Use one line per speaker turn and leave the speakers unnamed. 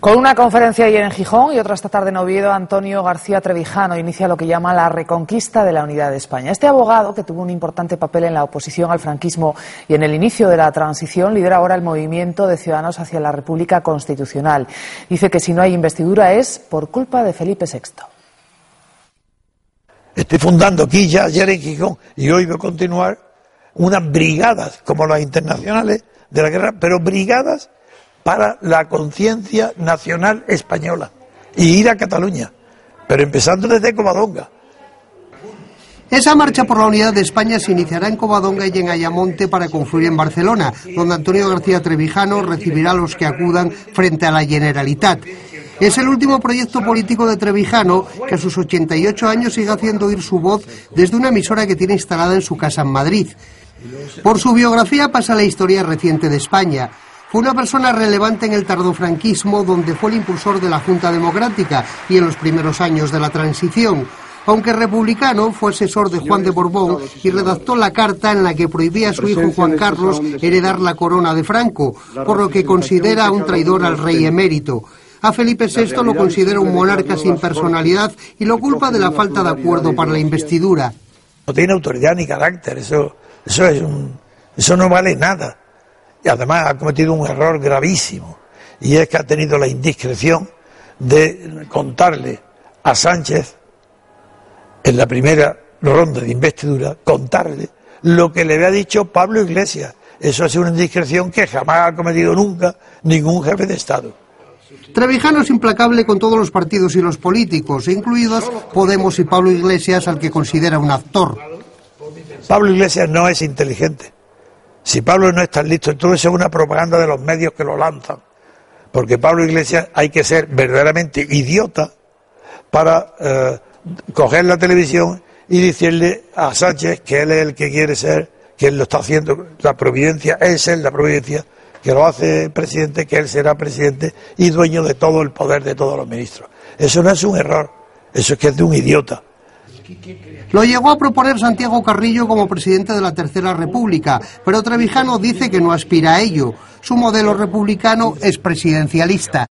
Con una conferencia ayer en Gijón y otra esta tarde en Oviedo, Antonio García Trevijano inicia lo que llama la reconquista de la unidad de España. Este abogado, que tuvo un importante papel en la oposición al franquismo y en el inicio de la transición, lidera ahora el movimiento de ciudadanos hacia la República Constitucional. Dice que si no hay investidura es por culpa de Felipe VI.
Estoy fundando aquí ya ayer en Gijón y hoy voy a continuar unas brigadas como las internacionales de la guerra, pero brigadas para la conciencia nacional española y ir a Cataluña, pero empezando desde Covadonga.
Esa marcha por la unidad de España se iniciará en Covadonga y en Ayamonte para confluir en Barcelona, donde Antonio García Trevijano recibirá a los que acudan frente a la Generalitat. Es el último proyecto político de Trevijano que a sus 88 años sigue haciendo oír su voz desde una emisora que tiene instalada en su casa en Madrid. Por su biografía pasa la historia reciente de España. Fue una persona relevante en el tardofranquismo, donde fue el impulsor de la Junta Democrática y en los primeros años de la transición. Aunque republicano, fue asesor de Juan de Borbón y redactó la carta en la que prohibía a su hijo Juan Carlos heredar la corona de Franco, por lo que considera un traidor al rey emérito. A Felipe VI lo considera un monarca sin personalidad y lo culpa de la falta de acuerdo para la investidura.
No tiene autoridad ni carácter, eso, eso, es un, eso no vale nada y además ha cometido un error gravísimo y es que ha tenido la indiscreción de contarle a Sánchez en la primera ronda de investidura, contarle lo que le había dicho Pablo Iglesias. Eso ha sido una indiscreción que jamás ha cometido nunca ningún jefe de Estado.
Trevijano es implacable con todos los partidos y los políticos, incluidos Podemos y Pablo Iglesias, al que considera un actor.
Pablo Iglesias no es inteligente. Si Pablo no está listo, eso es una propaganda de los medios que lo lanzan. Porque Pablo Iglesias hay que ser verdaderamente idiota para eh, coger la televisión y decirle a Sánchez que él es el que quiere ser, que él lo está haciendo, la providencia, es él la providencia, que lo hace presidente, que él será presidente y dueño de todo el poder de todos los ministros. Eso no es un error, eso es que es de un idiota.
Lo llegó a proponer Santiago Carrillo como presidente de la Tercera República, pero Trevijano dice que no aspira a ello. Su modelo republicano es presidencialista.